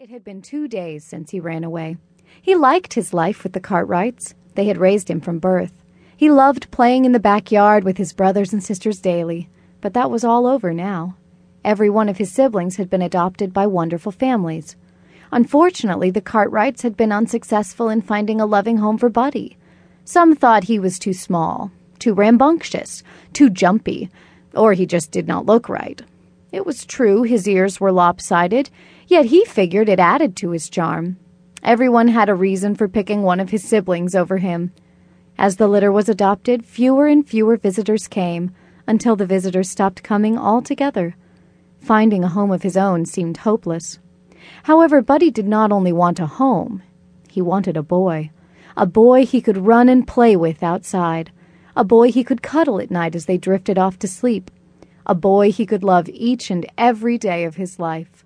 It had been two days since he ran away. He liked his life with the Cartwrights. They had raised him from birth. He loved playing in the backyard with his brothers and sisters daily, but that was all over now. Every one of his siblings had been adopted by wonderful families. Unfortunately, the Cartwrights had been unsuccessful in finding a loving home for Buddy. Some thought he was too small, too rambunctious, too jumpy, or he just did not look right. It was true his ears were lopsided, yet he figured it added to his charm. Everyone had a reason for picking one of his siblings over him. As the litter was adopted, fewer and fewer visitors came, until the visitors stopped coming altogether. Finding a home of his own seemed hopeless. However, Buddy did not only want a home, he wanted a boy. A boy he could run and play with outside. A boy he could cuddle at night as they drifted off to sleep a boy he could love each and every day of his life.